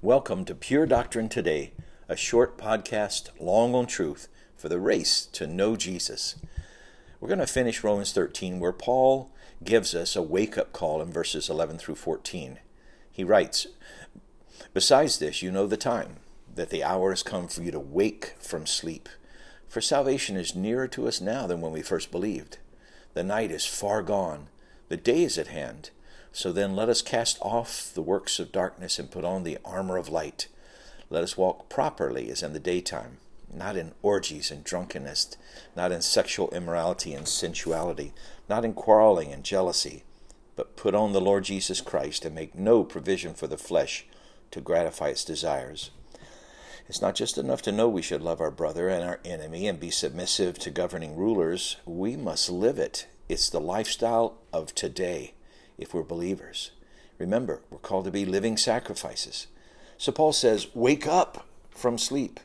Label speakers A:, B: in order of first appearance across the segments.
A: Welcome to Pure Doctrine Today, a short podcast long on truth for the race to know Jesus. We're going to finish Romans 13, where Paul gives us a wake up call in verses 11 through 14. He writes, Besides this, you know the time, that the hour has come for you to wake from sleep. For salvation is nearer to us now than when we first believed. The night is far gone, the day is at hand. So then let us cast off the works of darkness and put on the armor of light. Let us walk properly as in the daytime, not in orgies and drunkenness, not in sexual immorality and sensuality, not in quarreling and jealousy, but put on the Lord Jesus Christ and make no provision for the flesh to gratify its desires. It's not just enough to know we should love our brother and our enemy and be submissive to governing rulers. We must live it. It's the lifestyle of today if we're believers. Remember, we're called to be living sacrifices. So Paul says, Wake up from sleep.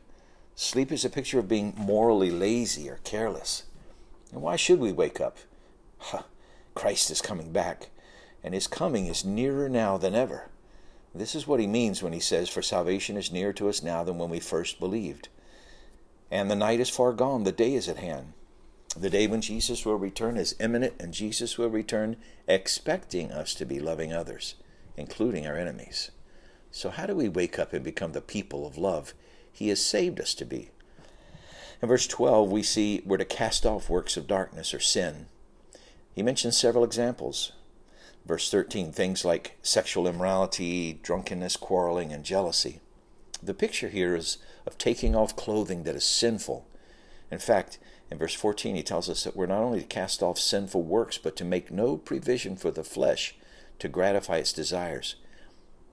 A: Sleep is a picture of being morally lazy or careless. And why should we wake up? Huh, Christ is coming back, and his coming is nearer now than ever. This is what he means when he says, For salvation is nearer to us now than when we first believed. And the night is far gone, the day is at hand. The day when Jesus will return is imminent, and Jesus will return expecting us to be loving others, including our enemies. So, how do we wake up and become the people of love He has saved us to be? In verse 12, we see we're to cast off works of darkness or sin. He mentions several examples. Verse 13, things like sexual immorality, drunkenness, quarreling, and jealousy. The picture here is of taking off clothing that is sinful. In fact, in verse 14, he tells us that we're not only to cast off sinful works, but to make no provision for the flesh to gratify its desires.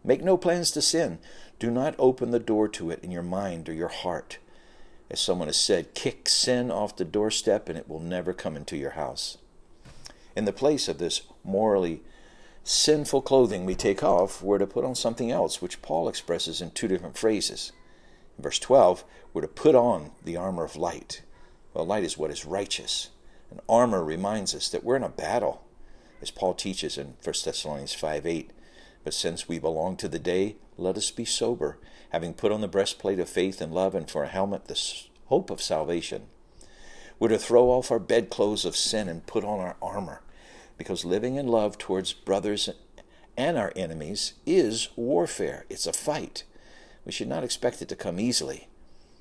A: Make no plans to sin. Do not open the door to it in your mind or your heart. As someone has said, kick sin off the doorstep and it will never come into your house. In the place of this morally sinful clothing we take off, we're to put on something else, which Paul expresses in two different phrases. In verse 12, we're to put on the armor of light. Well, light is what is righteous. And armor reminds us that we're in a battle, as Paul teaches in 1 Thessalonians 5 8. But since we belong to the day, let us be sober, having put on the breastplate of faith and love, and for a helmet the hope of salvation. We're to throw off our bedclothes of sin and put on our armor, because living in love towards brothers and our enemies is warfare. It's a fight. We should not expect it to come easily.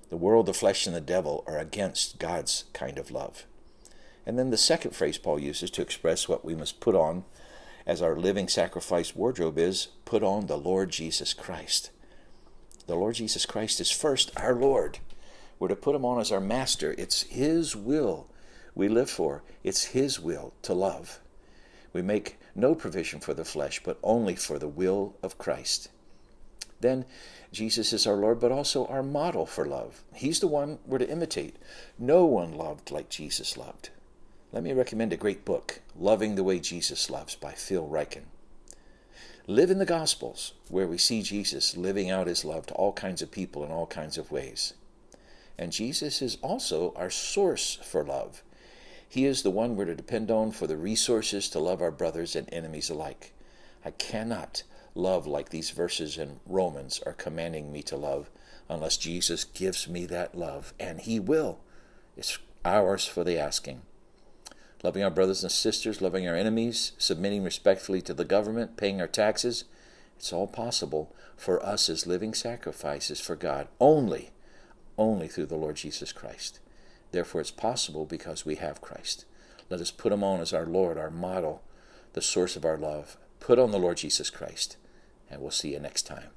A: The world, the flesh, and the devil are against God's kind of love. And then the second phrase Paul uses to express what we must put on as our living sacrifice wardrobe is put on the Lord Jesus Christ. The Lord Jesus Christ is first our Lord. We're to put him on as our master. It's his will we live for, it's his will to love. We make no provision for the flesh, but only for the will of Christ. Then Jesus is our Lord, but also our model for love. He's the one we're to imitate. No one loved like Jesus loved. Let me recommend a great book, Loving the Way Jesus Loves by Phil Ryken. Live in the Gospels, where we see Jesus living out his love to all kinds of people in all kinds of ways. And Jesus is also our source for love. He is the one we're to depend on for the resources to love our brothers and enemies alike. I cannot love like these verses in Romans are commanding me to love unless Jesus gives me that love, and He will. It's ours for the asking. Loving our brothers and sisters, loving our enemies, submitting respectfully to the government, paying our taxes, it's all possible for us as living sacrifices for God only, only through the Lord Jesus Christ. Therefore, it's possible because we have Christ. Let us put him on as our Lord, our model, the source of our love. Put on the Lord Jesus Christ, and we'll see you next time.